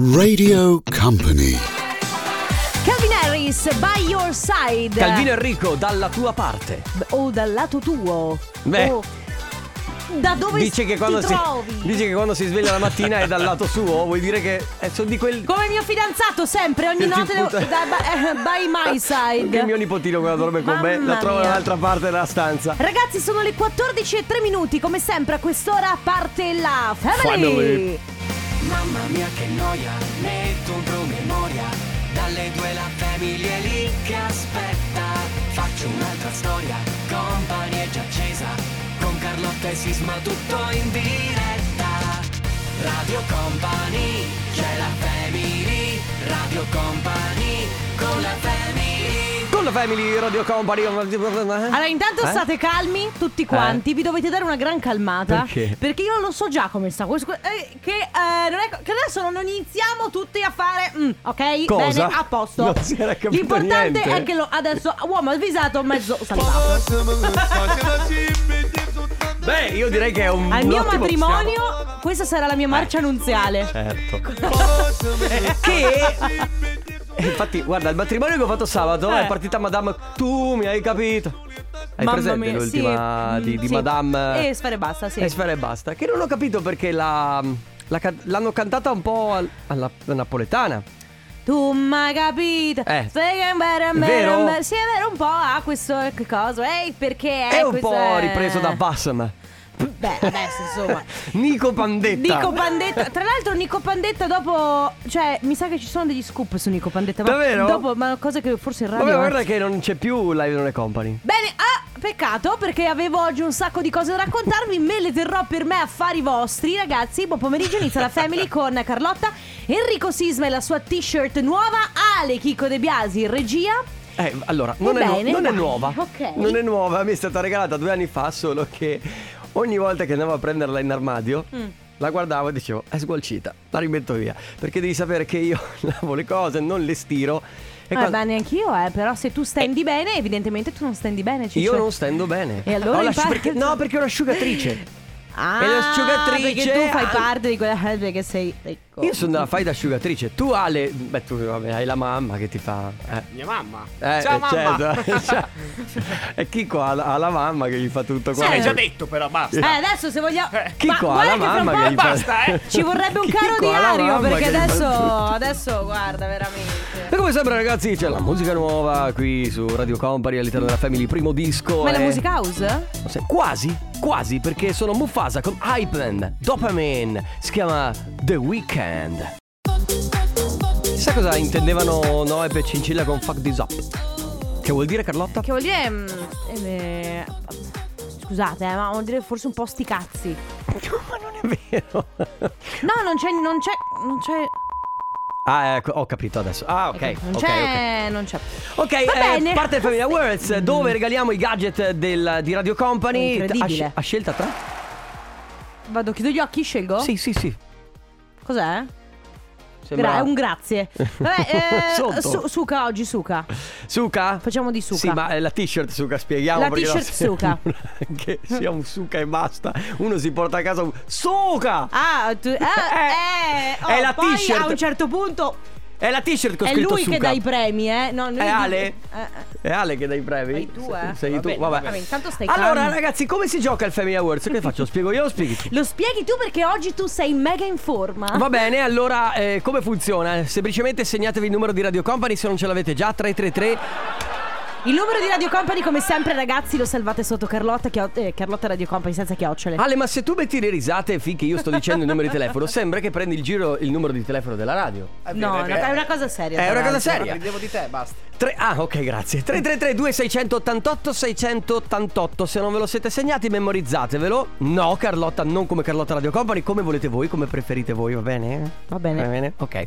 Radio Company. Calvin Harris, by your side. Calvino Enrico, dalla tua parte. O dal lato tuo. Beh. O da dove Dice che, quando ti si, trovi. dice che quando si sveglia la mattina è dal lato suo, vuol dire che eh, sono di quel... Come mio fidanzato sempre, ogni notte devo- da- by, by my side. Che il mio nipotino quando dorme con me Mamma la trova dall'altra parte della stanza. Ragazzi, sono le 14 e 3 minuti, come sempre a quest'ora parte la Family. Family. Mamma mia che noia, metto un promemoria. Dalle due la famiglia è lì che aspetta. Faccio un'altra storia, company è già accesa. Con Carlotta e Sisma tutto in diretta. Radio Company, c'è la family. Radio Company, con la family Con la Family Radio Company. Allora, intanto Eh? state calmi tutti quanti, vi dovete dare una gran calmata. Perché? Perché io lo so già come sta. questo- eh, che, eh, non è, che adesso non iniziamo tutti a fare. mm, ok? Cosa? Bene, a posto. Non si era L'importante niente. è che lo, adesso uomo avvisato, mezzo salvato. Beh, io direi che è un Al mio matrimonio, questa sarà la mia marcia nunziale. Certo. che Eh, Infatti, guarda, il matrimonio che ho fatto sabato Eh. è partita Madame Tu mi hai capito? Hai Mamma presente mia, l'ultima sì, di, di sì. Madame E Sfera e basta, sì. e Sfera e basta? Che non ho capito perché la, la l'hanno cantata un po' al- alla napoletana. Tu mai capito? Eh. Vero? Sì, è vero un po' a questo cosa. Ehi, perché È un questo po' è- ripreso da Bassam. Beh, adesso insomma. Nico Pandetta. Nico Pandetta. Tra l'altro, Nico Pandetta dopo. Cioè, mi sa che ci sono degli scoop su Nico Pandetta. Ma Davvero? Dopo, ma cose che forse in radio. Vabbè, guarda che non c'è più Live Non è Company. Bene, ah, peccato perché avevo oggi un sacco di cose da raccontarvi. Me le terrò per me affari vostri, ragazzi. Buon pomeriggio, inizia la Family con Carlotta, Enrico Sisma e la sua t-shirt nuova, Ale Chico De Biasi regia. Eh, allora, non, è, nu- bene, non è nuova. ok. Non è nuova, mi è stata regalata due anni fa, solo che ogni volta che andavo a prenderla in armadio. Mm. La guardavo e dicevo, è sgualcita, la rimetto via. Perché devi sapere che io lavo le cose, non le stiro. E Eh, quando- beh, neanch'io, eh. Però se tu stendi bene, evidentemente tu non stendi bene. Ciccio. io non stendo bene. E allora Ho la- impara- perché- No, perché ho un'asciugatrice. Ah, E l'asciugatrice- Perché tu fai ah. parte di quella. Perché sei. Ecco. Io sono della fai da asciugatrice. Tu Ale, beh, tu vabbè, hai la mamma che ti fa. Eh. Mia mamma. Eh, Ciao mamma. certo. Cioè, e Chico ha, ha la mamma che gli fa tutto Sì, qua. l'hai già detto però, basta. Eh, adesso se vogliamo. Chico Ma ha la mamma po' che gli fa. Basta, eh. Ci vorrebbe un caro Chico la diario perché adesso, adesso guarda veramente. E come sempre ragazzi c'è la musica nuova qui su Radio Company all'interno della Family, primo disco. Ma è la è- musica house? Sì, Quasi, quasi perché sono Mufasa con Hypen, Dopamine, si chiama The Weeknd. Sai cosa intendevano Noe e Cincilla con Fuck This Up? Che vuol dire Carlotta? Che vuol dire. mm, eh, Scusate, eh, ma vuol dire forse un po' sti cazzi. Ma non è vero. No, non c'è. Non c'è. Non c'è. Ah, ecco, ho capito adesso. Ah, ok. ecco, non ok, c'è. Non c'è. ok. Eh, bene. parte il Family Awards dove regaliamo i gadget del- di Radio Company. Incredibile. Ha, sci- ha scelta tra? Vado, chiudo gli occhi, scelgo? Sì, sì, sì. Cos'è? Sembra... Gra- un grazie. Vabbè, eh, su- suca oggi, suca. Suca? Facciamo di suca. Sì, ma è la t-shirt Suca, spieghiamo La t-shirt Suca. Che sia un Suca e basta. Uno si porta a casa un Suca! Ah, tu, eh, eh, è oh, la poi t-shirt. a un certo punto È la t-shirt che ho è scritto lui che dà i premi, eh? No, lui È Ale? Eh. È Ale che dà i premi? Sei tu, eh? Sei tu, vabbè. va Vabbè, intanto stai Allora, calmo. ragazzi, come si gioca il Family Awards? Che faccio? Lo spiego io o lo spieghi tu? Lo spieghi tu perché oggi tu sei mega in forma. Va bene, allora eh, come funziona? Semplicemente segnatevi il numero di Radio Company se non ce l'avete già, 333 Il numero di Radio Company, come sempre, ragazzi, lo salvate sotto Carlotta, chio- eh, Carlotta Radio Company senza chiocciole. Ale, ma se tu metti le risate finché io sto dicendo il numero di telefono, sembra che prendi il giro il numero di telefono della radio. È vero, no, è no, vero. è una cosa seria. È tra una cosa l'altro. seria. Ridevo di te, basta. Tre- ah, ok, grazie. 333 2688 688. Se non ve lo siete segnati, memorizzatevelo. No, Carlotta, non come Carlotta Radio Company, come volete voi, come preferite voi, va bene? Va bene. Va bene, ok.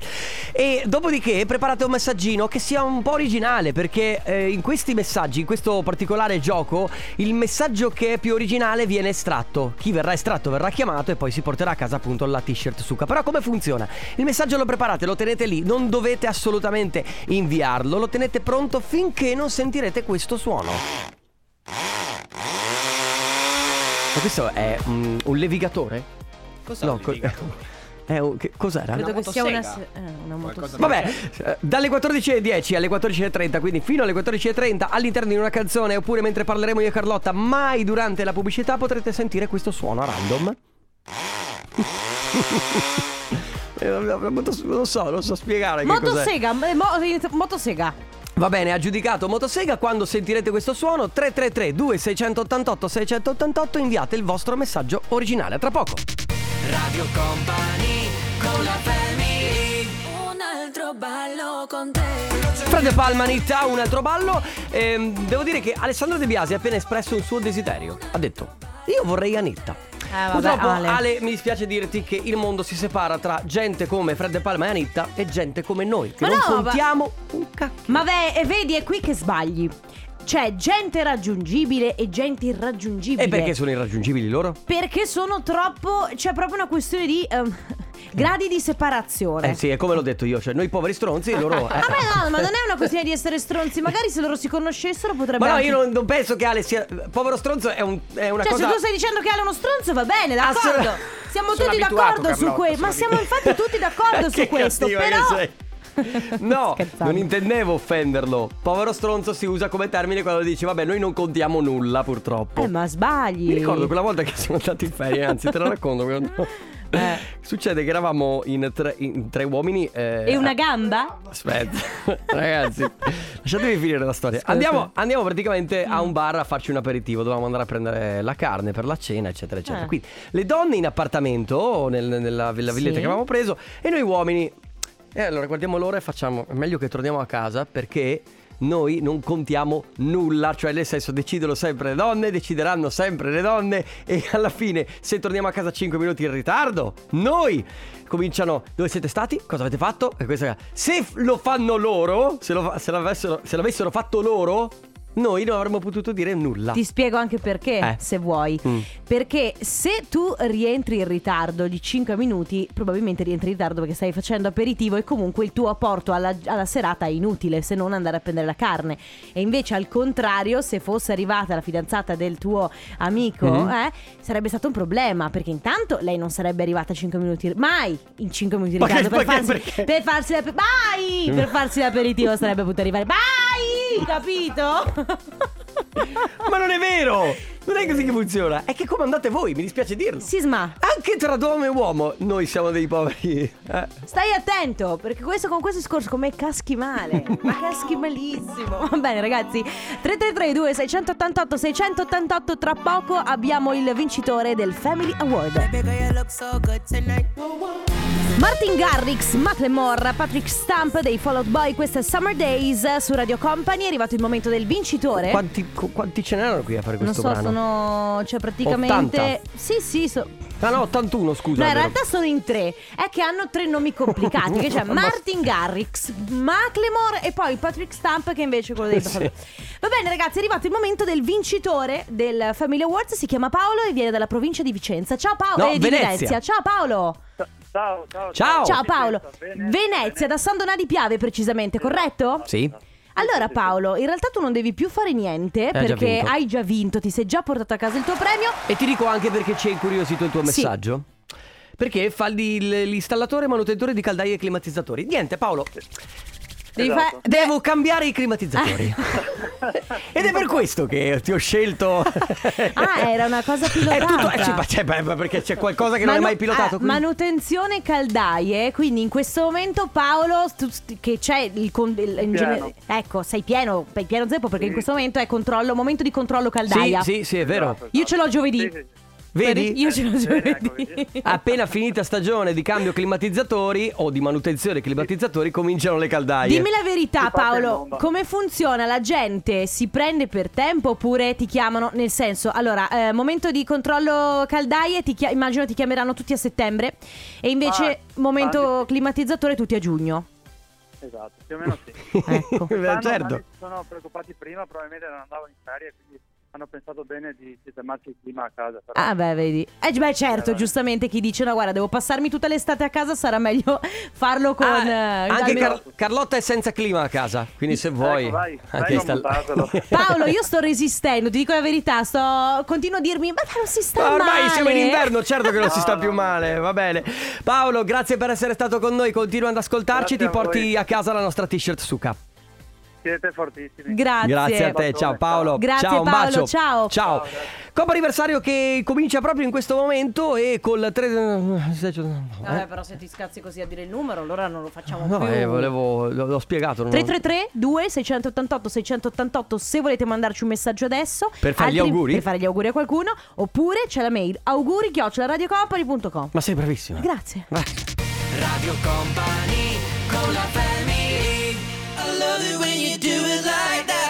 E dopodiché preparate un messaggino che sia un po' originale, perché eh, in questi messaggi, in questo particolare gioco, il messaggio che è più originale viene estratto. Chi verrà estratto verrà chiamato e poi si porterà a casa appunto la t-shirt suca. Però come funziona? Il messaggio lo preparate, lo tenete lì, non dovete assolutamente inviarlo, lo tenete pronto finché non sentirete questo suono. Ma questo è mm, un levigatore? Cosa No, vuol col- È un- che- cos'era? Credo Una che sia una, motosega. eh, una motosega. Vabbè, eh, dalle 14.10 alle 14.30, quindi fino alle 14.30 all'interno di una canzone oppure mentre parleremo io e Carlotta, mai durante la pubblicità potrete sentire questo suono a random. Eh, Non so, non so spiegare che cos'è. Motosega, eh, mo- motosega. Va bene, ha giudicato Motosega. Quando sentirete questo suono, 333 2688 688 inviate il vostro messaggio originale. A tra poco. Radio Company con la family Un altro ballo con te Fred Palmanita, un altro ballo. Ehm, devo dire che Alessandro De Biasi ha appena espresso un suo desiderio. Ha detto: Io vorrei Anitta. vabbè, Purtroppo, Ale. Ale. mi dispiace dirti che il mondo si separa tra gente come Fred Palma e Anitta e gente come noi, che Ma non no, ma- contiamo un cacchio. Ma ve- e vedi, è qui che sbagli. C'è gente raggiungibile e gente irraggiungibile. E perché sono irraggiungibili loro? Perché sono troppo. C'è proprio una questione di ehm, gradi di separazione. Eh sì, è come l'ho detto io, cioè noi poveri stronzi e loro... eh. Ah, beh, no, ma non è una questione di essere stronzi. Magari se loro si conoscessero potrebbe. Ma no, anche- io non, non penso che Ale sia... Povero stronzo è, un- è una Cioè, cosa... se tu stai dicendo che Ale è uno stronzo, va bene, d'accordo. Assolut- Siamo tutti d'accordo su Carlotta, questo. sono Ma siamo infatti tutti d'accordo su questo. Però. No, Scherzando. non intendevo offenderlo. Povero stronzo si usa come termine quando dici vabbè noi non contiamo nulla purtroppo. Eh, ma sbagli. Mi ricordo quella volta che siamo andati in ferie, anzi te lo racconto. Eh. Succede che eravamo in tre, in tre uomini. eh, E una gamba? Aspetta, ragazzi, lasciatemi finire la storia. Andiamo, andiamo praticamente a un bar a farci un aperitivo. Dovevamo andare a prendere la carne per la cena, eccetera, eccetera. Eh. Quindi le donne in appartamento, nel- nella Sì. villetta che avevamo preso, e noi uomini. E allora guardiamo l'ora e facciamo: è meglio che torniamo a casa perché. Noi non contiamo nulla, cioè nel senso decidono sempre le donne, decideranno sempre le donne e alla fine se torniamo a casa 5 minuti in ritardo, noi cominciano dove siete stati? Cosa avete fatto? E questa se lo fanno loro, se, lo se l'avessero, se l'avessero fatto loro, noi non avremmo potuto dire nulla. Ti spiego anche perché, Eh. se vuoi. Mm. Perché se tu rientri in ritardo di 5 minuti, probabilmente rientri in ritardo perché stai facendo aperitivo e comunque il tuo apporto alla, alla serata è inutile se non andare a prendere la carne. E invece al contrario, se fosse arrivata la fidanzata del tuo amico, Mhm. eh, sarebbe stato un problema perché intanto lei non sarebbe arrivata 5 minuti, mai in 5 minuti di ritardo per, perché- farsi, perché? per farsi l'ape- mai! per farsi l'aperitivo sarebbe potuto arrivare. Mai! Capito? Ma non è vero! Non è così che funziona. È che comandate voi, mi dispiace dirlo. Sisma, Anche tra uomo e uomo, noi siamo dei poveri. eh. Stai attento, perché questo con questo discorso come caschi male. Ma caschi malissimo. Va bene, ragazzi. 3332 688 688 tra poco abbiamo il vincitore del Family Award. Martin Garrix, Macklemore, Patrick Stump dei Fall Out Boy, questo è Summer Days su Radio Company, è arrivato il momento del vincitore. Quanti, qu- quanti ce n'erano qui a fare non questo so, brano? sono cioè praticamente 80. Sì, sì, so- Ah no, 81 scusa. No, in realtà sono in tre. È che hanno tre nomi complicati. che c'è Martin Garrix, Macklemore e poi Patrick Stump, che invece è quello dei Sì. Va bene, ragazzi, è arrivato il momento del vincitore del Family Awards. Si chiama Paolo e viene dalla provincia di Vicenza. Ciao Paolo, No, eh, di Venezia. Ciao Paolo. Ciao, ciao, Ciao. Ciao Paolo. Bene, Venezia, da San Donà di Piave, precisamente, corretto? Sì. Allora Paolo, in realtà tu non devi più fare niente Hai già perché vinto. hai già vinto, ti sei già portato a casa il tuo premio. E ti dico anche perché ci è incuriosito il tuo Sì. messaggio. Perché fa il- l'installatore e manutentore di caldaie e climatizzatori. Niente, Paolo. Devi Esatto. Devo cambiare i climatizzatori. Ed è per questo che ti ho scelto. Ah, era una cosa pilotata. È tutto, eh, sì, ma c'è- beh, perché c'è qualcosa che non hai Manu- mai pilotato. ah, quindi- manutenzione caldaie, quindi in questo momento Paolo, tu- che c'è il, con- il- in Pieno. genere- ecco, sei pieno, sei pieno zeppo perché Sì. in questo momento è controllo, momento di controllo sì, caldaia. sì, sì, è vero. Esatto, Io ce l'ho giovedì. Sì, sì. Vedi? Io ce l'ho giovedì. ecco, Appena finita stagione di cambio climatizzatori o di manutenzione climatizzatori, cominciano le caldaie. Dimmi la verità, Paolo, come funziona? La gente si prende per tempo oppure ti chiamano? Nel senso, allora, eh, momento di controllo caldaie, ti chia- immagino ti chiameranno tutti a settembre e invece Ah, momento ah, climatizzatore tutti a giugno. Esatto, più o meno sì. Ecco. Eh, Quest'anno certo. sono preoccupati prima, probabilmente non andavo in ferie, quindi hanno pensato bene di sistemarci il clima a casa. però- Ah, beh, vedi. Eh, beh, certo, Eh, giustamente chi dice no, guarda, devo passarmi tutta l'estate a casa, sarà meglio farlo con Ah, eh, anche Car- Carlotta è senza clima a casa, quindi se vuoi... Ecco, vai, vai, anche buttartelo. Paolo, io sto resistendo, ti dico la verità, sto continuo a dirmi "Ma non si sta Ma ormai male". siamo in inverno, certo che non si sta più male, va bene. Paolo, grazie per essere stato con noi, continua ad ascoltarci, Grazie ti a porti voi. a casa la nostra t-shirt Suka. Siete fortissimi. Grazie. Grazie a te, ciao Paolo. Grazie, ciao, un Paolo, bacio. ciao. Ciao. grazie. Coppa anniversario che comincia proprio in questo momento e col 3 Vabbè, però se ti scazzi così a dire il numero, allora non lo facciamo No, più. eh, volevo l'ho, spiegato, non- 333 2688 688 se volete mandarci un messaggio adesso Per fare gli auguri? per fare gli auguri a qualcuno oppure c'è la mail auguri radiocompany.com Ma sei bravissima. grazie Vai. Radio Company con la I love it when you do it like that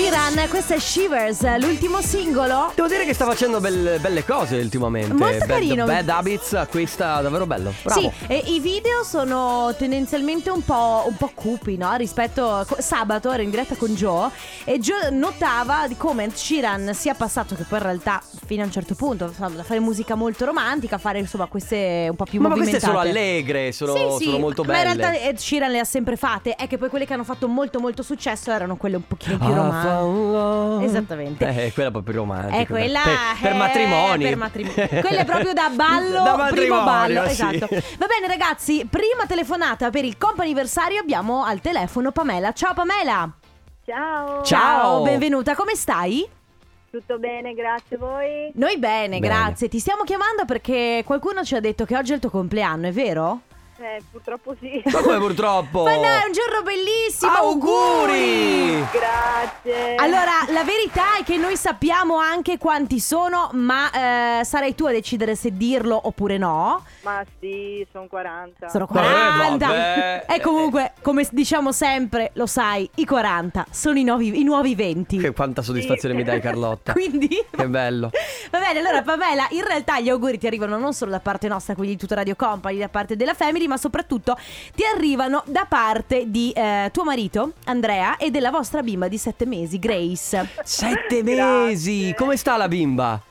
Sheeran questo è Shivers l'ultimo singolo Devo dire che sta facendo belle, belle cose ultimamente. Molto bad, carino. Bad Habits acquista davvero bello. Bravo. Sì, e i video sono tendenzialmente un po', un po' cupi, no? Rispetto co- sabato ero in diretta con Joe e Joe notava di come Sheeran sia passato, che poi in realtà fino a un certo punto da fare musica molto romantica, a fare insomma queste un po' più Ma, ma queste movimentate. sono allegre, sono, Sì, sì, sono molto ma belle. in realtà Ed Sheeran le ha sempre fatte. È che poi quelle che hanno fatto molto molto successo erano quelle un pochino più Ah, romantiche. Love. Esattamente. Eh, quella proprio romantica. È quella Per, per eh, matrimoni. per matrimoni. Quella è proprio da ballo, Da primo ballo, sì. esatto. Va bene ragazzi, prima telefonata per il comp'anniversario abbiamo al telefono Pamela. Ciao Pamela. Ciao. Ciao. benvenuta, come stai? Tutto bene, grazie a voi. Noi bene, Bene. grazie. Ti stiamo chiamando perché qualcuno ci ha detto che oggi è il tuo compleanno, è vero? Eh, purtroppo sì. Ma come purtroppo? Ma no, è un giorno bellissimo, Auguri! grazie. Allora, la verità è che noi sappiamo anche quanti sono, ma eh, sarai tu a decidere se dirlo oppure no. Ma sì, sono 40. Sono Vabbè, 40. vabbè. E comunque, come diciamo sempre, lo sai, i 40 sono i nuovi, i nuovi 20. Che quanta soddisfazione mi dai Carlotta. Quindi Che bello. Va bene, allora Pamela, in realtà gli auguri ti arrivano non solo da parte nostra, quindi di tutta Radio Company, da parte della Family, ma soprattutto ti arrivano da parte di eh, tuo marito, Andrea, e della vostra bimba di 7 mesi, Grace. Sette Grazie. mesi. Come sta la bimba?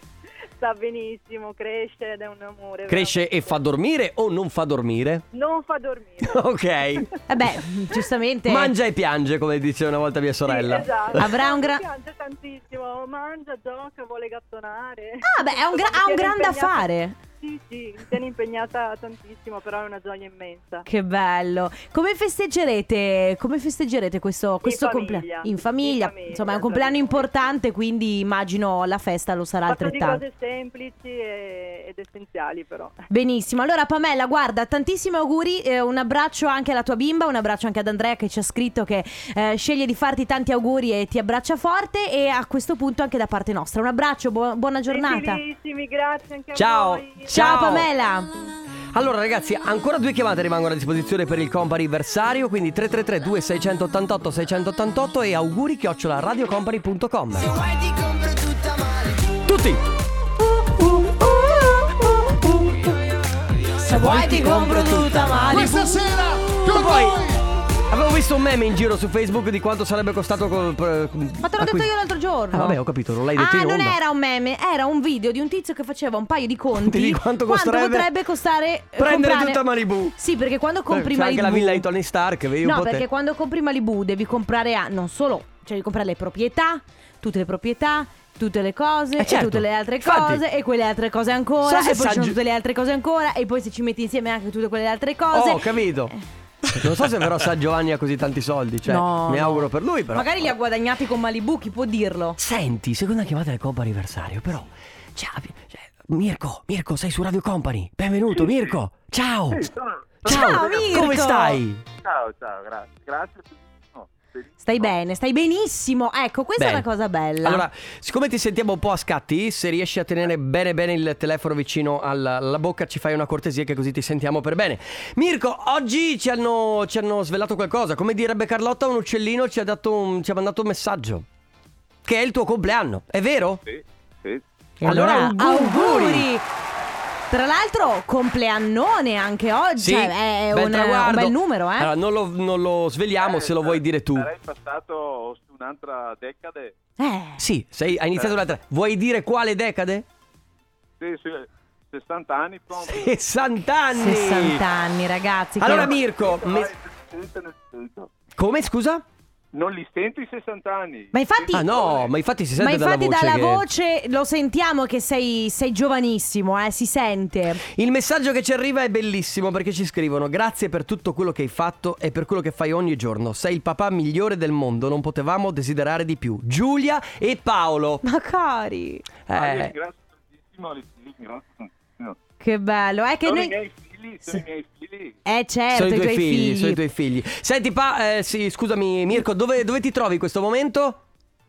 Sta benissimo, cresce ed è un amore. Cresce e fa dormire o non fa dormire? veramente. Non fa dormire. Ok. Vabbè, giustamente Mangia e piange, come dice una volta mia sorella. Sì, esatto. Avrà un gra- Mi piace tantissimo. Mangia, gioca, vuole gattonare. Ah, beh, è un gra- ha un gran da fare. Sì, sì, mi tiene impegnata tantissimo, però è una gioia immensa. Che bello. Come festeggerete? Come festeggerete questo, questo compleanno? In famiglia. In famiglia, Insomma, è un compleanno importante, quindi immagino la festa lo sarà Fatto di altrettanto. cose semplici e- ed essenziali, però. Benissimo, allora Pamela, guarda, tantissimi auguri, eh, un abbraccio anche alla tua bimba, un abbraccio anche ad Andrea che ci ha scritto che eh, sceglie di farti tanti auguri e ti abbraccia forte e a questo punto anche da parte nostra. Un abbraccio, bu- buona giornata. Grazie anche a Ciao. voi. Ciao. Pamela. Allora ragazzi, ancora due chiamate rimangono a disposizione per il comp anniversario, quindi 333 2688 688 e auguri chiocciola radiocompany.com. Tutti! Se vuoi ti compro tutta Malibu. Questa sera con noi avevo visto un meme in giro su Facebook di quanto sarebbe costato col, per- Ma te l'ho detto io l'altro giorno. Ah, vabbè, ho capito, non l'hai detto Ah, in non era un meme, era un video di un tizio che faceva un paio di conti. Di quanto costerebbe potrebbe costare eh, Prendere comprare- tutta Malibu. Sì, perché quando compri C'è Malibu anche la villa di Tony Stark, vedi No, perché te. quando compri Malibu devi comprare a- non solo, cioè devi comprare le proprietà, tutte le proprietà, tutte le cose, Eh, e certo. tutte le altre Infatti. cose, e quelle altre cose ancora, So e poi ci sono tutte le altre cose ancora, e poi se ci metti insieme anche tutte quelle altre cose. Oh, ho capito. Non so se però San Giovanni ha così tanti soldi, cioè No, mi no. auguro per lui, però. Magari li ha guadagnati con Malibu, chi può dirlo? Senti, seconda chiamata del compo anniversario, però. Ciao, cioè, Mirko, Mirko, sei su Radio Company. Benvenuto, Mirko. Ciao. Sì, sono- Ciao, Mirko. Come stai? Ciao, ciao, grazie. Grazie. Stai bene, stai benissimo. Ecco, questa Bene. è una cosa bella. Allora, siccome ti sentiamo un po' a scatti, se riesci a tenere bene bene il telefono vicino alla, alla bocca, ci fai una cortesia che così ti sentiamo per bene. Mirko, oggi ci hanno, ci hanno svelato qualcosa. Come direbbe Carlotta, un uccellino ci ha, dato un- ci ha mandato un messaggio. Che è il tuo compleanno, è vero? Sì, sì. E allora, auguri. Tra l'altro, compleannone anche oggi. cioè, è bel un, un bel numero, eh? Allora, non lo, non lo sveliamo Eh, se lo vuoi dire tu. Sarei passato su un'altra decade. Eh. Sì, sei, hai iniziato un'altra. Vuoi dire quale decade? Sì, sì, 60 anni pronto. 60 anni! 60 anni, ragazzi. che- Allora Mirko, me- come scusa? Non li sento i 60 anni. Ma infatti, Ah no, ma infatti si ma sente infatti dalla voce dalla che- voce lo sentiamo che sei, sei giovanissimo, eh, si sente. Il messaggio che ci arriva è bellissimo perché ci scrivono Grazie per tutto quello che hai fatto e per quello che fai ogni giorno Sei il papà migliore del mondo, non potevamo desiderare di più Giulia e Paolo Ma cari, Ah, io eh, ringrazio tantissimo, li ringrazio tantissimo. che bello. È che Sono noi... figli, sono i miei figli. Eh certo, Sono i tuoi tuoi figli, sono i tuoi figli Senti pa, eh, sì, scusami Mirko, dove, dove ti trovi in questo momento?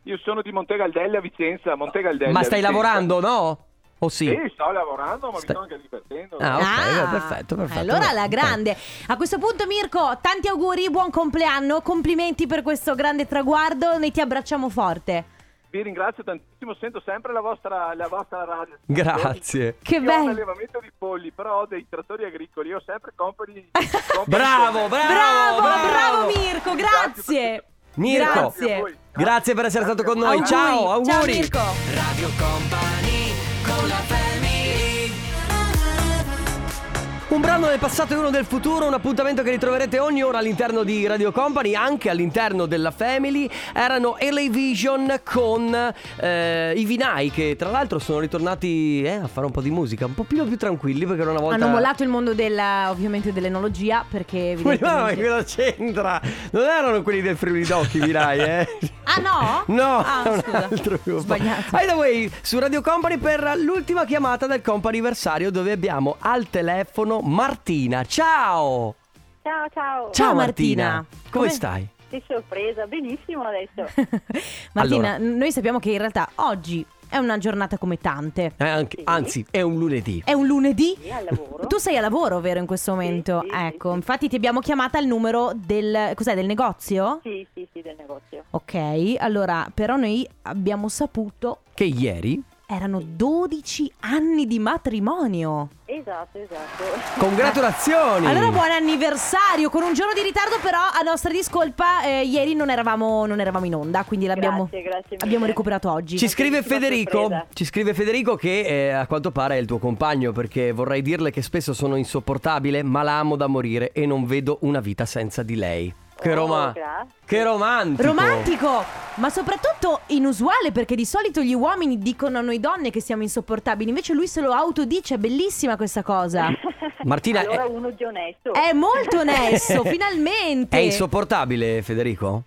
Io sono di Montegaldelle a Vicenza, Montegaldelle. Ma stai Vicenza. lavorando, no? O sì? Sì, sto lavorando, ma Stai- mi sto anche divertendo. Ah, ok, Ah, perfetto, perfetto Allora alla Ok. grande. A questo punto Mirko, tanti auguri, buon compleanno, complimenti per questo grande traguardo, noi ti abbracciamo forte. Vi ringrazio tantissimo, sento sempre la vostra, la vostra radio. Grazie Che Io ho un bello. allevamento di polli, però ho dei trattori agricoli, io sempre compri... compri Bravo, bravo, Bravo, bravo, bravo. Mirko, grazie. Mirko. Grazie. voi. Grazie per essere stato con noi, Auguri. ciao, auguri Ciao Mirko. Radio Company con la family Un brano del passato e uno del futuro, un appuntamento che ritroverete ogni ora all'interno di Radio Company, anche all'interno della Family. Erano LA Vision con eh, i Vinai, che tra l'altro sono ritornati eh, a fare un po' di musica, un po' più, più tranquilli, perché una volta... Hanno mollato il mondo della, ovviamente dell'enologia perché Ma evidentemente... cosa c'entra? Non erano quelli del Friuli d'Occhi, i Vinai, eh? Ah no? No, ah, un scusa. altro gruppo. Sbagliato. By the way, su Radio Company per l'ultima chiamata del comp'anniversario dove abbiamo al telefono Martina. Ciao! Ciao, ciao. Ciao, Martina. Martina. Come, Come- stai? Che sorpresa, benissimo adesso. Martina, Allora. noi sappiamo che in realtà oggi è una giornata come tante. Eh, anche- Sì. Anzi, è un lunedì. È un lunedì? Sì, al lavoro. Tu sei a lavoro, vero, in questo momento? sì, sì, ecco, sì. infatti ti abbiamo chiamata al numero del... Cos'è, del negozio? Sì, sì, sì, del negozio. Ok, allora, però noi abbiamo saputo Che ieri, erano 12 anni di matrimonio. Esatto, esatto. congratulazioni! Allora buon anniversario, con un giorno di ritardo però a nostra discolpa eh, ieri non eravamo, non eravamo in onda, quindi l'abbiamo Grazie, grazie mille. abbiamo recuperato oggi. Ci scrive Federico, sorpresa. ci scrive Federico che eh, a quanto pare è il tuo compagno perché vorrei dirle che spesso sono insopportabile ma la amo da morire e non vedo una vita senza di lei. Che, Oh, roma- grazie. che romantico! Romantico, ma soprattutto inusuale perché di solito gli uomini dicono a noi donne che siamo insopportabili, invece lui se lo autodice, è bellissima questa cosa. Martina, allora è, uno di onesto. È molto onesto, finalmente. è insopportabile Federico?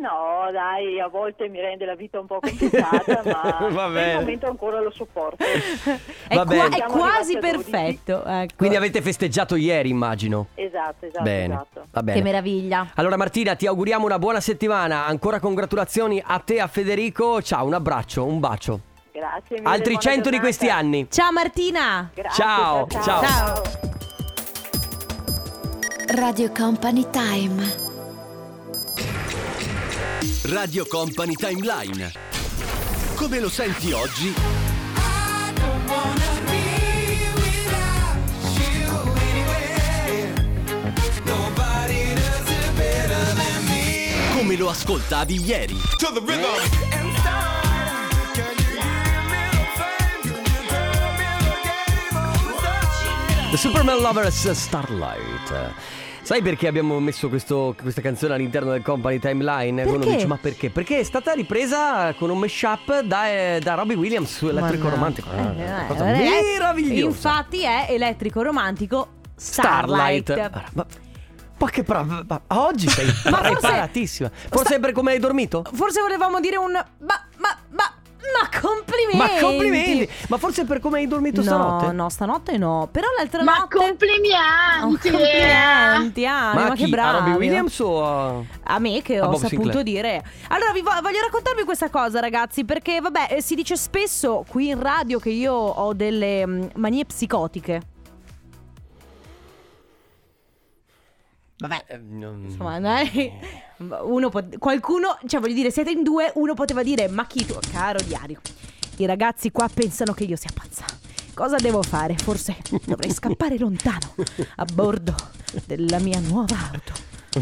No, dai, a volte mi rende la vita un po' complicata, ma Va bene. il momento ancora lo sopporto. È, qua- è quasi arrivati a 12. perfetto. ecco. Quindi avete festeggiato ieri immagino. Esatto, esatto, bene, esatto. va bene. Che meraviglia. Allora Martina ti auguriamo una buona settimana, ancora congratulazioni a te e a Federico, ciao un abbraccio, un bacio. Grazie mille. Altri buona 100 di giornata. questi anni. Ciao Martina. Grazie, Ciao, ciao. ciao. Ciao. Radio Company Time. Radio Company Timeline. Come lo senti oggi? Come lo ascoltavi ieri? The Superman Lovers Starlight. Sai perché abbiamo messo questo- questa canzone all'interno del Company Timeline? E Uno Perché? dice ma perché? Perché è stata ripresa con un mashup da, eh, da Robbie Williams su Elettrico. Romantico. Eh, eh, cosa eh, meravigliosa. Infatti è elettrico romantico Starlight. Allora, Ma, ma che brava. ma Oggi sei Ma forse- preparatissima. Forse Sta- per come hai dormito? Forse volevamo dire un ma ma ma ma complimenti. Ma complimenti! Ma forse per come hai dormito No, stanotte? no, stanotte no. Però l'altra Ma notte complimenti! Oh, complimenti, Ani, ma, Ma, che bravo. A Robbie Williams o a... A me che A ho Bob saputo Sinclair. dire. Allora vi vo- voglio raccontarvi questa cosa, ragazzi, perché vabbè, eh, si dice spesso qui in radio che io ho delle mm, manie psicotiche. Vabbè, Eh, non- insomma, dai. Uno pot- qualcuno, cioè voglio dire, siete in due, uno poteva dire "Ma chi tu, caro diario? I ragazzi qua pensano che io sia pazza. Cosa devo fare? Forse dovrei scappare lontano a bordo della mia nuova auto.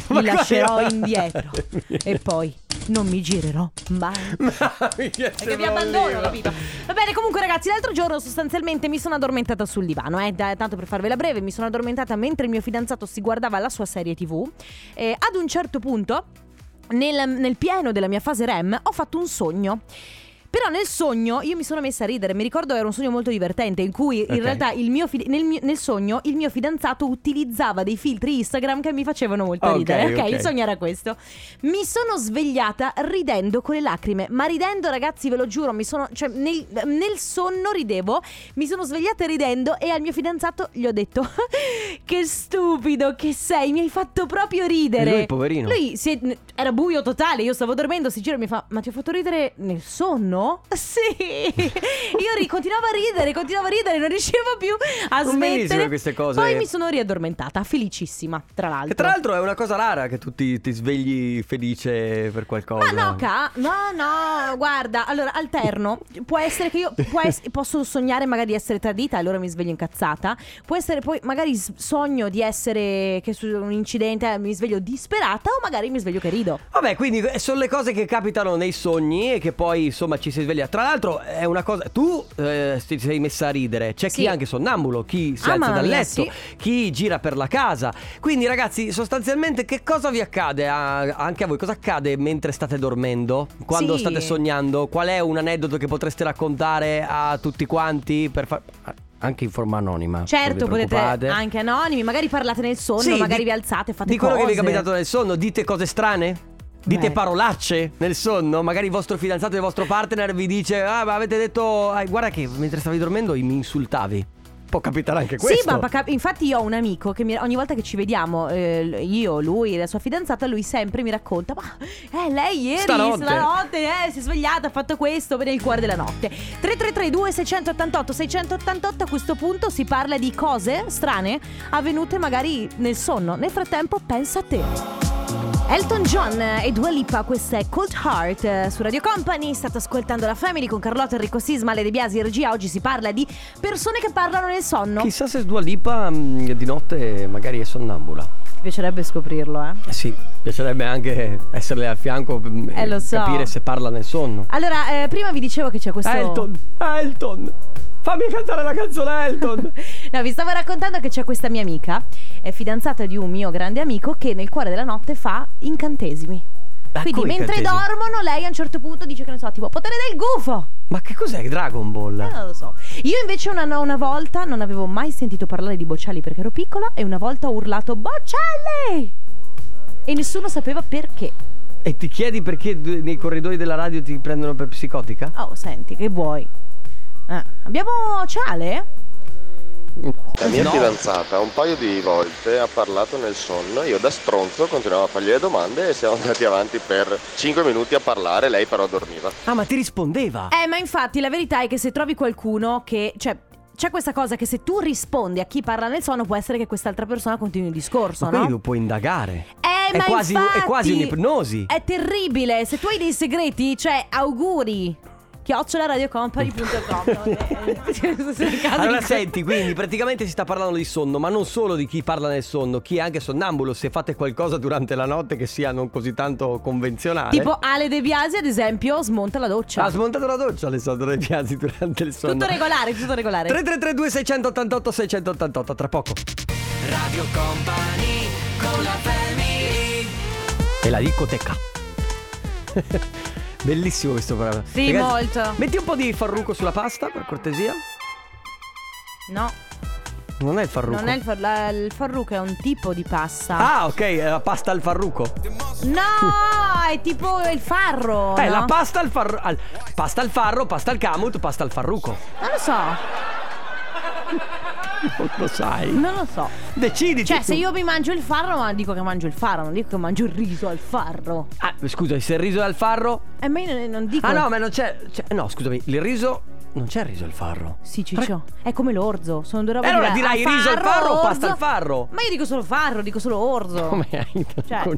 Ma Li lascerò indietro e poi non mi girerò mai. Perché vi abbandono, capito? Va bene, comunque, ragazzi, l'altro giorno sostanzialmente mi sono addormentata sul divano. Eh, da- tanto per farvela breve, mi sono addormentata mentre il mio fidanzato si guardava la sua serie TV. E ad un certo punto, nel, nel pieno della mia fase REM, ho fatto un sogno. Però nel sogno io mi sono messa a ridere, mi ricordo era un sogno molto divertente in cui in Ok. realtà il mio fi- nel, mio- nel sogno il mio fidanzato utilizzava dei filtri Instagram che mi facevano molto Ok, ridere. Ok, ok. il sogno era questo. Mi sono svegliata ridendo con le lacrime, ma ridendo ragazzi ve lo giuro, mi sono, cioè, nel, nel sonno ridevo, mi sono svegliata ridendo e al mio fidanzato gli ho detto che stupido che sei, mi hai fatto proprio ridere. E lui, poverino? Lui è- era buio totale, io stavo dormendo, si gira e mi fa "Ma ti ho fatto ridere nel sonno?" Sì. Io continuavo a ridere, continuavo a ridere, non riuscivo più a smettere. queste cose. Poi mi sono riaddormentata, felicissima, tra l'altro. Che tra l'altro è una cosa rara che tu ti, ti svegli felice per qualcosa. Ma no, ca- no, no, guarda, allora alterno. Può essere che io ess- posso sognare magari di essere tradita allora mi sveglio incazzata. Può essere poi magari sogno di essere che su un incidente eh, mi sveglio disperata o magari mi sveglio che rido. Vabbè, quindi eh, sono le cose che capitano nei sogni e che poi insomma ci si sveglia. Tra l'altro è una cosa. Tu eh, ti sei messa a ridere. C'è chi Sì. è anche sonnambulo, chi si Ah, alza dal letto, sì. chi gira per la casa. Quindi, ragazzi, sostanzialmente, che cosa vi accade a- anche a voi? Cosa accade mentre state dormendo? Quando Sì. state sognando? Qual è un aneddoto che potreste raccontare a tutti quanti? Per far... Anche in forma anonima. non Certo, potete anche anonimi, magari parlate nel sonno, Sì, magari di- vi alzate, fate Di quello che vi è cose. capitato nel sonno, dite cose strane? Dite Beh. parolacce nel sonno? Magari il vostro fidanzato e il vostro partner vi dice Ah, ma avete detto ah, Guarda che mentre stavi dormendo mi insultavi Può capitare anche questo Sì, ma cap- infatti io ho un amico che mi- ogni volta che ci vediamo, eh, io, lui e la sua fidanzata, lui sempre mi racconta: Ma eh, lei ieri, Stanotte." stanotte, eh, si è svegliata, ha fatto questo nel cuore della notte. 3332 688 688 a questo punto si parla di cose strane avvenute magari nel sonno. Nel frattempo, pensa a te. Elton John e Dua Lipa, questa è Cold Heart eh, su Radio Company, state ascoltando la Family con Carlotta Enrico Sisma, Le De Biasi Regia, oggi si parla di persone che parlano nel sonno. Chissà se Dua Lipa mh, di notte magari è sonnambula Ti piacerebbe scoprirlo, eh? Eh sì, piacerebbe anche esserle al fianco Eh, e so. capire se parla nel sonno Allora, eh, prima vi dicevo che c'è questo... Elton, Elton Fammi cantare la canzone Elton No, vi stavo raccontando che c'è questa mia amica, è fidanzata di un mio grande amico che nel cuore della notte fa incantesimi. Ma Quindi mentre incantesimi? dormono lei a un certo punto dice che ne so, tipo potere del gufo. Ma che cos'è Dragon Ball? Eh, non lo so. Io invece una, una volta non avevo mai sentito parlare di Bocciali perché ero piccola e una volta ho urlato Bocciali! E nessuno sapeva perché. E ti chiedi perché nei corridoi della radio ti prendono per psicotica? Oh, senti, che vuoi? Eh, abbiamo Ciale? La mia No. fidanzata un paio di volte ha parlato nel sonno, io da stronzo continuavo a fargli le domande e siamo andati avanti per 5 minuti a parlare, lei però dormiva. Ah ma ti rispondeva Eh, ma infatti la verità è che se trovi qualcuno che... Cioè, c'è questa cosa che se tu rispondi a chi parla nel sonno può essere che quest'altra persona continui il discorso, Ma no? quindi lo puoi indagare Eh, È ma quasi- è infatti quasi un'ipnosi. È terribile. Se tu hai dei segreti, cioè, auguri. chiocciolaradiocompany.com Allora senti, quindi praticamente si sta parlando di sonno, ma non solo di chi parla nel sonno, chi è anche sonnambulo, se fate qualcosa durante la notte che sia non così tanto convenzionale. Tipo Ale De Biasi, ad esempio, smonta la doccia. Ha smontato la doccia Alessandro De Biasi durante il sonno. tutto regolare, tutto regolare. 3332 688 688 tra poco. Radio Company con la family E la discoteca. Bellissimo questo programma. Sì, molto. Metti un po' di farruco sulla pasta, per cortesia. No, Non è il farruco. non è il, far- la- il farruco, è un tipo di pasta. Ah, ok, è la pasta al farruco. No, è tipo il farro. Eh, no? la pasta al farro. al- pasta al farro, pasta al camut, pasta al farruco. Non lo so, Non lo sai. non lo so. Deciditi. Cioè, tu. se io mi mangio il farro, ma dico che mangio il farro, non dico che mangio il riso al farro. Ah, scusa, se il riso è al farro. E ma io non- non dico. Ah, no, ma non c'è. c'è- no, scusami, il riso non c'è il riso al farro. Sì, Ciccio. È come l'orzo. Sono due robe E allora dirai Ah, riso al farro o pasta al farro? Ma io dico solo farro, dico solo orzo. Come hai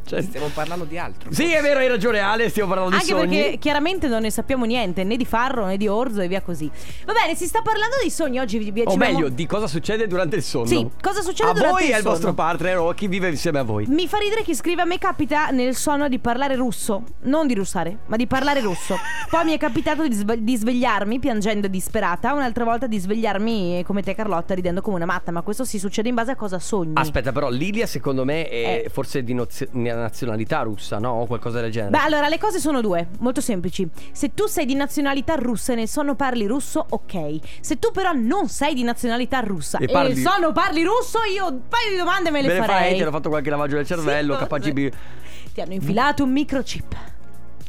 Cioè? Stiamo parlando di altro. Sì, è vero, hai ragione Ale, stiamo parlando di Anche sogni. perché chiaramente non ne sappiamo niente, né di farro né di orzo e via così. Va bene, si sta parlando dei sogni oggi. Vi, vi- O meglio, di cosa succede durante il sonno. Sì, cosa succede a durante voi il e al sonno? vostro partner o a chi vive insieme a voi. Mi fa ridere chi scrive a me capita nel sonno di parlare russo, non di russare, ma di parlare russo. Poi mi è capitato di, sve- di svegliarmi piangendo disperata, un'altra volta di svegliarmi come te Carlotta ridendo come una matta, ma questo si succede in base a cosa sogni. Aspetta, però Lilia secondo me è Eh. forse di noz- nazionalità russa, no? O qualcosa del genere. Beh, allora le cose sono due, molto semplici. Se tu sei di nazionalità russa e nel sonno parli russo, ok. Se tu però non sei di nazionalità russa E e, parli- nel sonno parli russo, io un paio di domande me le Me farei. fai, ti hanno fatto qualche lavaggio del cervello, Sì, KGB. Ti hanno infilato un microchip.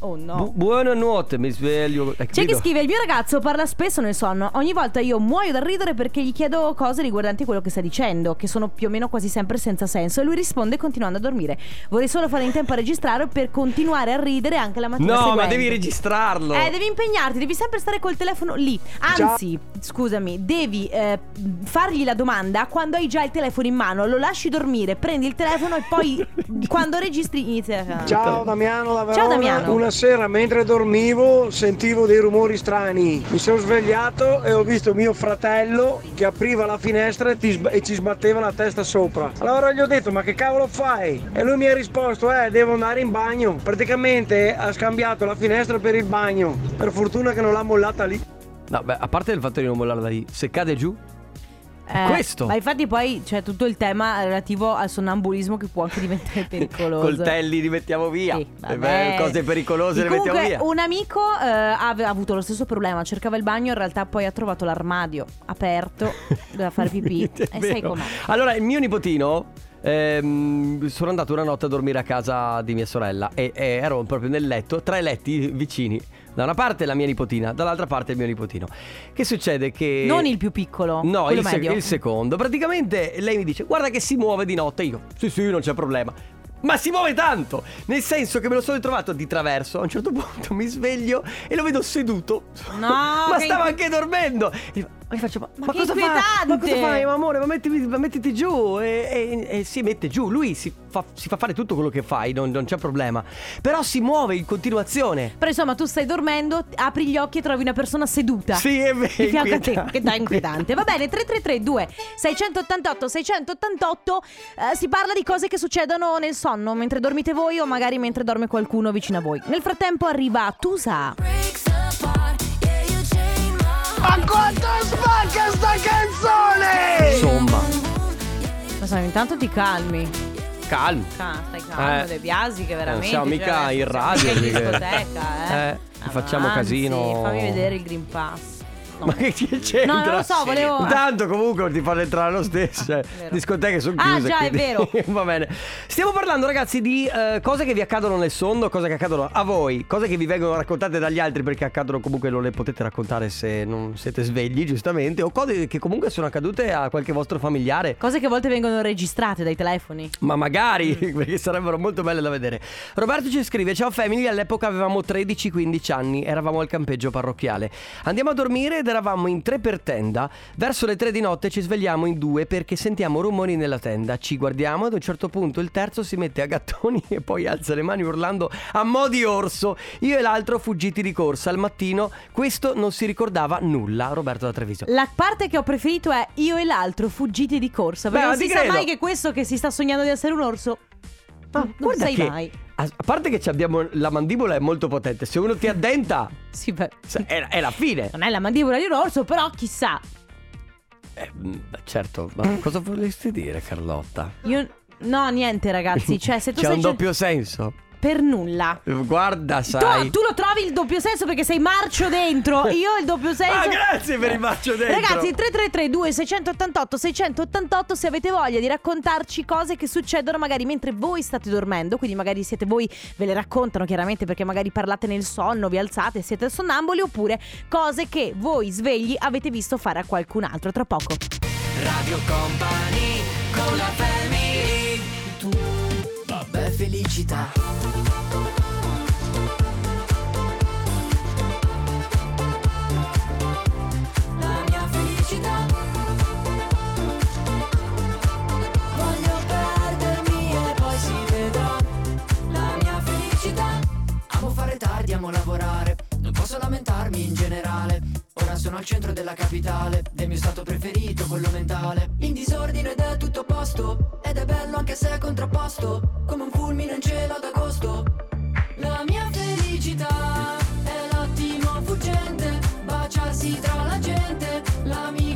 Oh no. Bu- buonanotte, mi sveglio. Hai C'è chi scrive: Il mio ragazzo parla spesso nel sonno. Ogni volta io muoio dal ridere perché gli chiedo cose riguardanti quello che sta dicendo, che sono più o meno quasi sempre senza senso. E lui risponde continuando a dormire. Vorrei solo fare in tempo a registrare per continuare a ridere anche la mattina No, seguente. ma devi registrarlo. Eh, devi impegnarti, devi sempre stare col telefono lì. Anzi, scusami, devi eh, fargli la domanda quando hai già il telefono in mano, lo lasci dormire, prendi il telefono e poi quando registri inizia. Ciao Damiano da Ciao. Damiano. Una sera mentre dormivo sentivo dei rumori strani. Mi sono svegliato e ho visto mio fratello che apriva la finestra e, sb- e ci sbatteva la testa sopra. Allora gli ho detto ma che cavolo fai? E lui mi ha risposto eh devo andare in bagno. Praticamente ha scambiato la finestra per il bagno. Per fortuna che non l'ha mollata lì. No, beh, a parte il fatto di non mollarla lì, se cade giù, Eh, Questo. Ma infatti poi c'è tutto il tema relativo al sonnambulismo che può anche diventare pericoloso. coltelli li mettiamo via. Sì, Eh vabbè. cose pericolose le Comunque, mettiamo via. un amico eh, ha avuto lo stesso problema, cercava il bagno, in realtà poi ha trovato l'armadio aperto, doveva fare pipì. E sai vero. com'è. Allora, il mio nipotino. ehm, sono andato una notte a dormire a casa di mia sorella e, e ero proprio nel letto, tre letti vicini. Da una parte la mia nipotina, dall'altra parte il mio nipotino. Che succede? Che. Non il più piccolo, No, il, se- medio. il secondo. Praticamente lei mi dice: Guarda che si muove di notte. Io, sì, sì, non c'è problema. Ma si muove tanto! Nel senso che me lo sono ritrovato di traverso. A un certo punto mi sveglio e lo vedo seduto. No, ma stava anche dormendo. E io faccio, ma, Ma ma che cosa fai? Ma cosa fai, ma amore? Ma mettimi- ma mettiti giù. E, e- e si mette giù. Lui si fa, si fa fare tutto quello che fai, non, non c'è problema. Però si muove in continuazione. Però insomma, tu stai dormendo, apri gli occhi e trovi una persona seduta. Sì, è vero. Di fianco a te, che dà inquietante. Va bene, 3332 688 688 eh, si parla di cose che succedono nel sonno, mentre dormite voi o magari mentre dorme qualcuno vicino a voi. Nel frattempo arriva Tusa. Ma quanto spacca sta canzone! Insomma, Ma sai, intanto ti calmi. calmo. Ah, stai calmo, Eh. De Biasi che veramente siamo mica cioè, in siamo radio, mica in mica- discoteca, eh. Eh, facciamo casino. Fammi vedere il Green Pass. No. Ma che c'entra? No, non lo so, volevo- Tanto comunque ti fanno entrare lo stesso. Cioè, discoteche sono Ah, chiuse. già, è quindi- vero. Va bene. Stiamo parlando, ragazzi, di eh, cose che vi accadono nel sonno, cose che accadono a voi, cose che vi vengono raccontate dagli altri perché accadono comunque non le potete raccontare se non siete svegli, giustamente, o cose che comunque sono accadute a qualche vostro familiare. Cose che a volte vengono registrate dai telefoni. Ma magari, Mm. perché sarebbero molto belle da vedere. Roberto ci scrive: Ciao family, all'epoca avevamo 13-15 anni, eravamo al campeggio parrocchiale. Andiamo a dormire ed eravamo in tre per tenda. Verso le tre di notte ci svegliamo in due perché sentiamo rumori nella tenda. Ci guardiamo ad un certo punto il terzo si mette a gattoni e poi alza le mani urlando a mo' di orso. Io e l'altro fuggiti di corsa. Al mattino questo non si ricordava nulla. Roberto da Treviso. La parte che ho preferito è io e l'altro fuggiti di corsa. Perché Beh, non si ti sa credo. mai che questo che si sta sognando di essere un orso. Ma non guarda sai che- mai. A parte che abbiamo la mandibola è molto potente. Se uno ti addenta, Sì, beh. è, è la fine. Non è la mandibola di un orso, però chissà. Eh, mm, certo, ma cosa vorresti dire, Carlotta? Io. No, niente, ragazzi. Cioè, se tu C'è sei un doppio senso. Per nulla. Guarda, Tu, sai. tu lo trovi il doppio senso perché sei marcio dentro. Io il doppio senso. Ah, grazie per il marcio dentro. Ragazzi, 333 688 688 se avete voglia di raccontarci cose che succedono magari mentre voi state dormendo, quindi magari siete voi, ve le raccontano chiaramente perché magari parlate nel sonno, vi alzate, siete sonnamboli, oppure cose che voi svegli avete visto fare a qualcun altro. Tra poco. Radio Company con la Tu, felicità. La mia felicità. Voglio perdermi e poi si vedrà. La mia felicità. Amo fare tardi, amo lavorare posso lamentarmi in generale. Ora sono al centro della capitale, del mio stato preferito, quello mentale. In disordine ed è tutto a posto, ed è bello anche se è contrapposto, come un fulmine in cielo ad agosto. La mia felicità è l'attimo fuggente, baciarsi tra la gente, l'amico deficiente,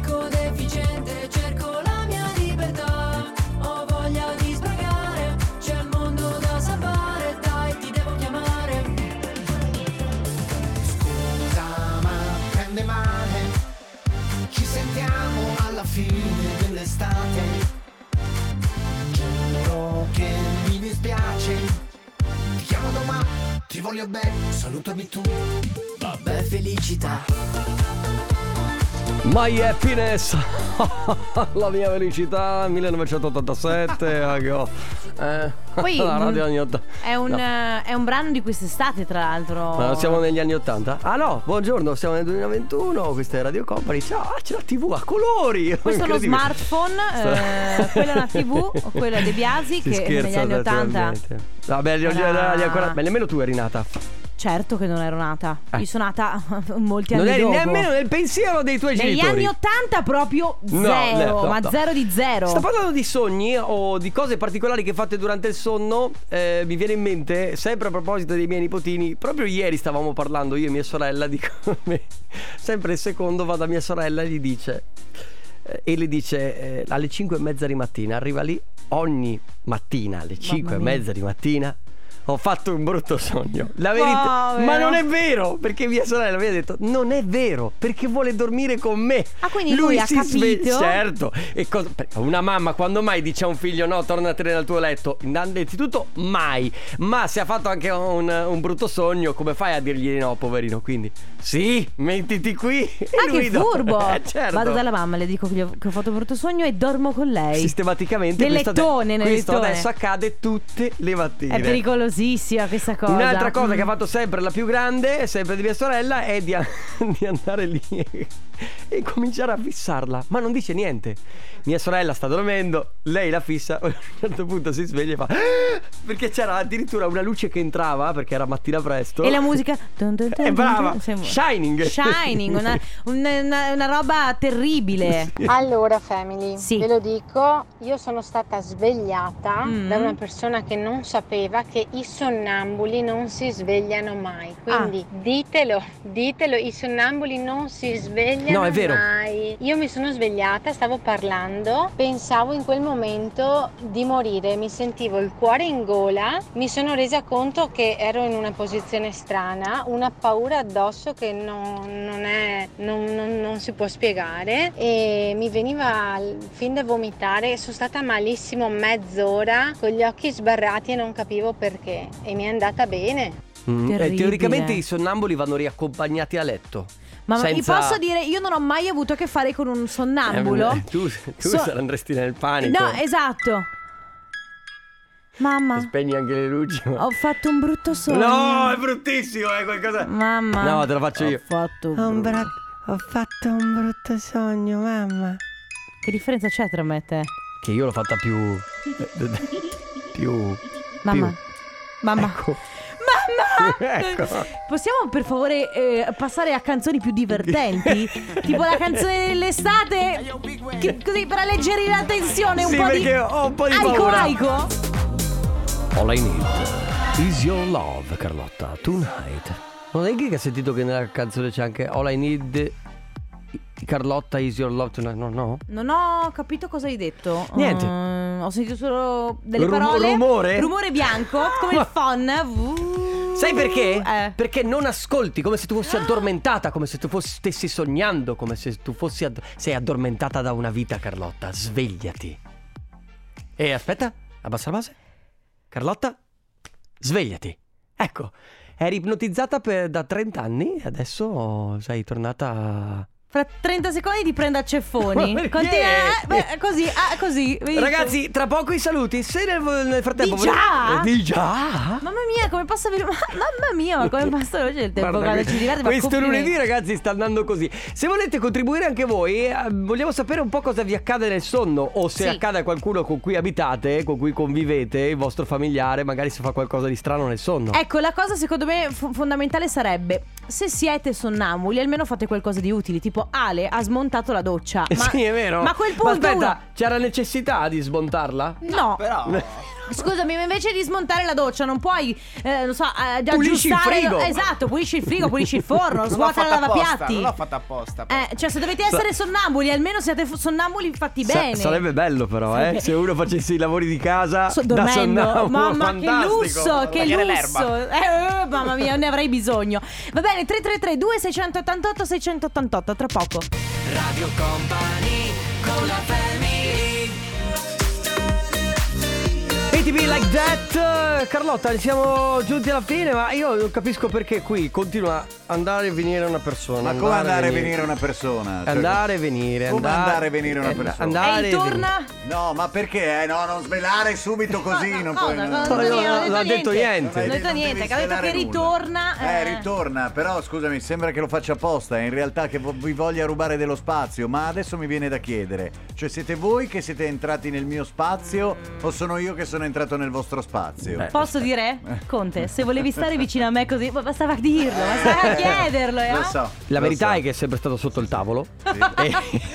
ti voglio bene, salutami tu Vabbè felicità. My happiness, la mia felicità, 1987, anche oh. eh, Poi, la radio mm, anni 80. È un, No. eh, è un brano di quest'estate, tra l'altro. Ma siamo negli anni 80? Ah no, buongiorno, siamo nel 2021, questa è Radio Company. Ah, c'è la TV a colori. Questo è uno smartphone, eh, quella è una TV, quella è De Biasi Si che scherza, negli anni 80 naturalmente. Vabbè, gli- Era- ancora- beh, nemmeno tu eri nata. Certo che non ero nata. Eh. Io sono nata molti anni Non eri dopo. nemmeno nel pensiero dei tuoi Negli genitori. anni 80 proprio No, zero, no, ma no. zero di zero. Sta parlando di sogni o di cose particolari che fate durante il sonno. eh, mi viene in mente, sempre a proposito dei miei nipotini, proprio ieri stavamo parlando io e mia sorella di come sempre il secondo va da mia sorella e gli dice eh, e le dice eh, alle 5 e mezza di mattina, arriva lì ogni mattina alle 5 e mia. mezza di mattina. Ho fatto un brutto sogno. La verità. Povero. Ma non è vero. Perché mia sorella mi ha detto: Non è vero. Perché vuole dormire con me. Ah, quindi lui ha si sve- capito? certo. E cosa- una mamma quando mai dice a un figlio: No, tornatene nel tuo letto. Innanzitutto, mai. Ma se ha fatto anche un, un brutto sogno, come fai a dirgli di no, poverino? Quindi, sì, mettiti qui. E Ah, lui che furbo! Eh, certo. Vado dalla mamma, le dico che, ho, che ho fatto un brutto sogno e dormo con lei. Sistematicamente Nel questo, lettone, nel questo lettone. adesso accade tutte le mattine. È pericolosissima questa cosa. Un'altra cosa Mm. che ha fatto sempre la più grande, sempre di mia sorella, è di, di andare lì e, e cominciare a fissarla. Ma non dice niente. Mia sorella sta dormendo, lei la fissa, a un certo punto si sveglia e fa. "Ah!" Perché c'era addirittura una luce che entrava, perché era mattina presto. E la musica. È dun brava. Shining. Shining, una, una- una- roba terribile. Allora family, Sì. ve lo dico, io sono stata svegliata Mm. da una persona che non sapeva che i sonnambuli non si svegliano mai. Quindi Ah. ditelo, ditelo, i sonnambuli non si svegliano No, è vero. mai. Io mi sono svegliata, stavo parlando, pensavo in quel momento di morire, mi sentivo il cuore in gola, mi sono resa conto che ero in una posizione strana, una paura addosso che non, non è, non, non- non si può spiegare e mi veniva fin da vomitare, sono stata malissimo mezz'ora con gli occhi sbarrati e non capivo perché e mi è andata bene. Mm, eh, teoricamente i sonnambuli vanno riaccompagnati a letto. Ma Senza- vi posso dire, io non ho mai avuto a che fare con un sonnambulo. Eh, tu tu So- andresti nel panico. No, esatto. Mamma, Spegni anche le luci. ho fatto un brutto sogno. No, è bruttissimo, è qualcosa. Mamma. No, te la faccio io. Ho fatto un Ho, un brutto- bra- ho fatto un brutto sogno, mamma. Che differenza c'è tra me e te? Che io l'ho fatta più. più. Mamma. più. Mamma. Ecco. Mamma! Ecco. Possiamo per favore eh, passare a canzoni più divertenti? tipo la canzone dell'estate? Che- così per alleggerire la tensione un Sì, po' di. perché ho un po' di Aico paura. aico? All I need is your love, Carlotta. Tonight. Non è che hai sentito che nella canzone c'è anche All I need. Carlotta is your love tonight? No, no. Non ho capito cosa hai detto. Niente. Mm, ho sentito solo delle Rum- parole. rumore? Rumore bianco, come il phon. Sai perché? Eh. Perché non ascolti, come se tu fossi addormentata, come se tu fossi, stessi sognando, come se tu fossi ad- sei addormentata da una vita, Carlotta. Svegliati. E aspetta, abbassa la base. Carlotta, svegliati. Ecco, eri ipnotizzata per- da 30 anni e adesso sei tornata... Fra 30 secondi ti prendo a ceffoni. Ma perché? Continua. eh, beh, così, ah, così. vedi? Ragazzi, tra poco i saluti. Se nel, nel frattempo... Di già? Eh, Di già? Mamma mia, come passa veloce. Mamma mia, ma come passa veloce il tempo Guarda, quando que- ci diverte. ma Questo complimenti. lunedì, ragazzi, sta andando così. Se volete contribuire anche voi, eh, vogliamo sapere un po' cosa vi accade nel sonno. O se Sì. accade a qualcuno con cui abitate, con cui convivete, il vostro familiare, magari se fa qualcosa di strano nel sonno. Ecco, la cosa secondo me fo- fondamentale sarebbe se siete sonnambuli, almeno fate qualcosa di utile. Tipo, Ale ha smontato la doccia. Eh Ma, sì, è vero. Ma a quel punto. aspetta, uno- c'era necessità di smontarla? No. Però Scusami, ma invece di smontare la doccia, non puoi, eh, non so, eh, Pulisci il aggiustare. frigo. Esatto, pulisci il frigo, pulisci il forno, svuota la lavapiatti. Non l'ho fatta apposta. però. Eh, cioè, se dovete essere sonnambuli, almeno siate f- sonnambuli fatti Sa- bene. sarebbe bello però, eh, se uno facesse i lavori di casa So- da dormendo, sonnambulo, mamma che fantastico. lusso, che Tagliare lusso. Eh, eh, mamma mia, ne avrei bisogno. Va bene, 333 2688 688 tra poco. Radio Company con la family ATV like that Carlotta, siamo giunti alla fine Ma io non capisco perché qui continua a andare e venire una persona Ma come andare e venire una persona? Cioè, Andare e venire Come andare e venire una eh, persona? Andare e torna? No, ma perché? Eh, no, non svelare subito così. non puoi. Cosa? non- Cosa? No, Non no, ho non ha detto niente. Non ho detto Non niente, ha detto che ritorna. Eh, ritorna, però scusami, sembra che lo faccia apposta, in realtà che vi voglia rubare dello spazio, ma adesso mi viene da chiedere, cioè siete voi che siete entrati nel mio spazio o sono io che sono entrato nel vostro spazio? Eh. Posso dire? Conte, se volevi stare vicino a me così, bastava dirlo, bastava chiederlo, eh? Lo so. La lo verità so. è che è sempre stato sotto il tavolo e,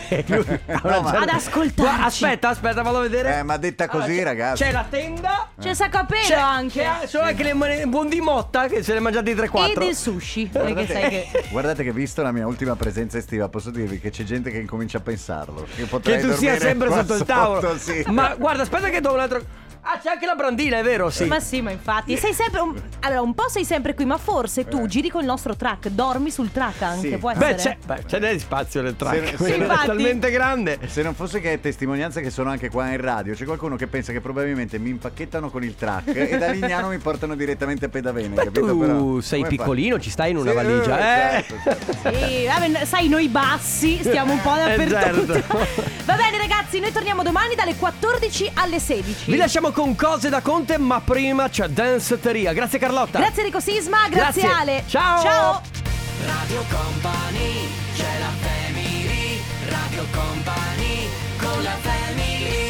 e lui a No, certa- Ad ascoltarci. Guarda, Aspetta, aspetta, fallo vedere Eh, ma detta così, Allora, c'è- ragazzi. C'è la tenda C'è il sacco a pelo c'è anche. c'è- Sono anche le buon di motta che se ne mangiati 3-4 E del sushi. Sai che. Guardate che visto la mia ultima presenza estiva, posso dirvi che c'è gente che incomincia a pensarlo. Che, Che tu sia sempre sotto il tavolo. sì. Ma guarda, aspetta che do un altro. Ah, c'è anche la brandina, è vero? Sì. Ma sì, ma infatti. Sei sempre. un- Allora, un po' sei sempre qui, ma forse tu giri con il nostro track. Dormi sul track anche, Eh. Sì. può essere. Beh, c'è, beh, c'è del spazio nel track. Se- quello sì, è infatti. talmente grande. Se non fosse che è testimonianza che sono anche qua in radio, c'è qualcuno che pensa che probabilmente mi impacchettano con il track e da Lignano mi portano direttamente a Pedavene, Beh, capito? tu Però, sei piccolino, ci stai in una Sì, valigia. eh, Eh. certo, certo. Sì, vabbè, sai, noi bassi stiamo un po' dappertutto. certo. Va bene, ragazzi, noi torniamo domani dalle 14 alle 16. Vi lasciamo con cose da Conte, ma prima c'è Dance Teria. Grazie Carlotta. Grazie Enrico Sisma, grazie, Grazie. Ale. Ciao. Ciao. Radio Company c'è la family Radio Company con la family